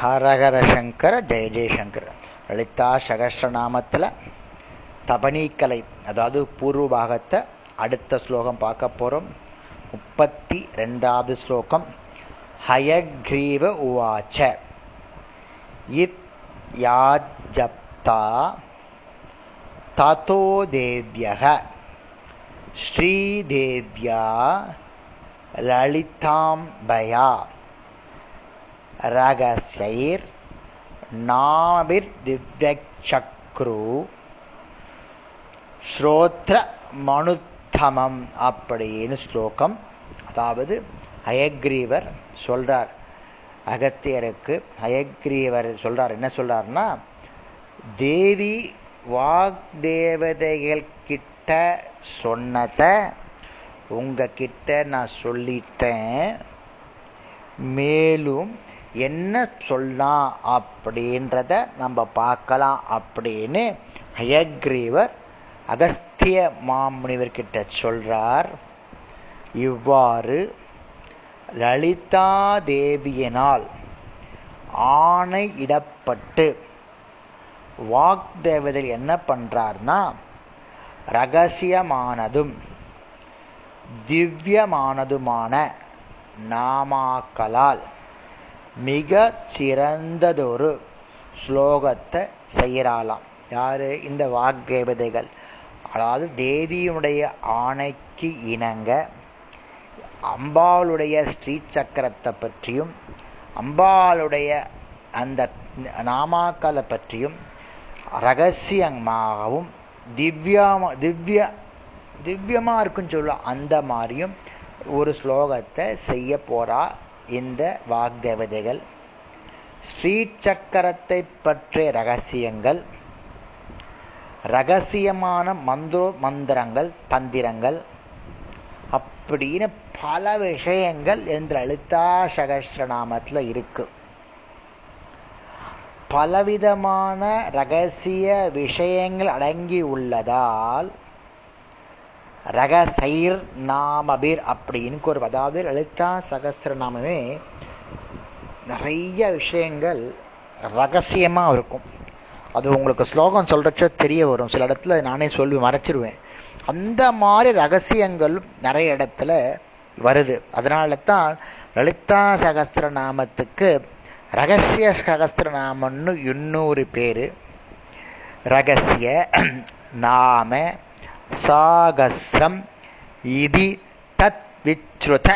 ஹரஹர சங்கர ஜெய ஜெயசங்கர். லலிதா சகசிரநாமத்தில் தபனீக்கலை அதாவது பூர்வ பாகத்தை அடுத்த ஸ்லோகம் பார்க்க போகிறோம் முப்பத்தி ரெண்டாவது ஸ்லோகம் ஹயக்ரீவ உவாச்ச. இத் யாஜப்தா ததோ தேவ்யக ஸ்ரீதேவ்யா லலிதாம்பயா. ரகசைர் நாபிர் திவ்யக்ஷக்ரு ஸ்ரோத்ர மனுத்தமம் அப்படின்னு ஸ்லோகம். அதாவது அயக்ரீவர் சொல்றார். அகத்தியருக்கு அயக்ரீவர் சொல்றார். என்ன சொல்றாருன்னா தேவி வாக்தேவதைகள் கிட்ட சொன்னதை உங்ககிட்ட நான் சொல்லிட்டேன். மேலும் என்ன சொல்லாம் அப்படின்றத நம்ம பார்க்கலாம் அப்படின்னு ஹயக்ரீவர் அகஸ்திய மாமுனிவர்கிட்ட சொல்றார். இவ்வாறு லலிதா தேவியினால் ஆணையிடப்பட்டு வாக்தேவதில் என்ன பண்றார்னா ரகசியமானதும் திவ்யமானதுமான நாமாக்களால் மிக சிறந்ததொரு ஸ்லோகத்தை செய்கிறாளாம். யார்? இந்த வாக்கேபதைகள் அதாவது தேவியினுடைய ஆணைக்கு இணங்க அம்பாளுடைய ஸ்ரீ சக்கரத்தை பற்றியும் அம்பாளுடைய அந்த நாமாக்களை பற்றியும் ரகசியமாகவும் திவ்யமா திவ்ய திவ்யமாக இருக்குன்னு சொல்ல அந்த மாதிரியும் ஒரு ஸ்லோகத்தை செய்ய போகிறா இந்த வாக்தேவதைகள் ஸ்ரீ சக்கரத்தை பற்றிய ரகசியங்கள் ரகசியமான மந்திரோ மந்திரங்கள் தந்திரங்கள் அப்படின்னு பல விஷயங்கள் என்று லலிதா சகஸ்ரநாமத்தில் இருக்கு. பலவிதமான ரகசிய விஷயங்கள் அடங்கி உள்ளதால் ரகசைர் நாமபிர் அப்படின்னு ஒரு அதாவது லலிதா சகஸ்ரநாமமே நிறைய விஷயங்கள் ரகசியமாக இருக்கும். அது உங்களுக்கு ஸ்லோகம் சொல்கிறச்ச தெரிய வரும். சில இடத்துல நானே சொல்லி மறைச்சிருவேன். அந்த மாதிரி ரகசியங்கள் நிறைய இடத்துல வருது. அதனால தான் லலிதா சகஸ்திரநாமத்துக்கு ரகசிய சகஸ்திரநாமன்னு இன்னொரு பேர். ரகசிய நாம சாகஸ்ரம் இதி தத் விச்ருத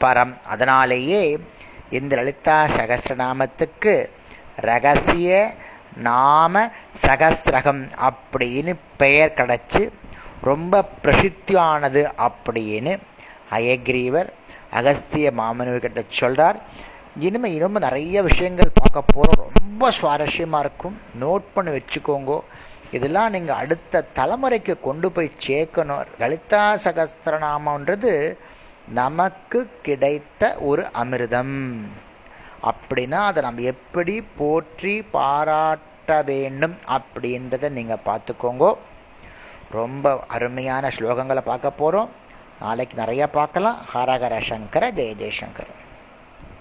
பரம். அதனாலேயே இந்த லலிதா சகசிரநாமத்துக்கு ரகசிய நாம சகஸ்ரகம் அப்படின்னு பெயர் கிடச்சி ரொம்ப பிரசித்தியானது அப்படின்னு அயக்ரீவர் அகஸ்திய மாமனவர்கிட்ட சொல்றார். இனிமே இன்னும் நிறைய விஷயங்கள் பார்க்க போகிறோம் ரொம்ப சுவாரஸ்யமா இருக்கும். நோட் பண்ணி வச்சுக்கோங்க. இதெல்லாம் நீங்க அடுத்த தலைமுறைக்கு கொண்டு போய் சேர்க்கணும். லலிதா சகஸ்திரநாமன்றது நமக்கு கிடைத்த ஒரு அமிர்தம். அப்படின்னா அதை நம்ம எப்படி போற்றி பாராட்ட வேண்டும் அப்படின்றத நீங்க பார்த்துக்கோங்க. ரொம்ப அருமையான ஸ்லோகங்களை பார்க்க போறோம். நாளைக்கு நிறைய பார்க்கலாம். ஹரஹர சங்கர ஜெய ஜெயசங்கர்.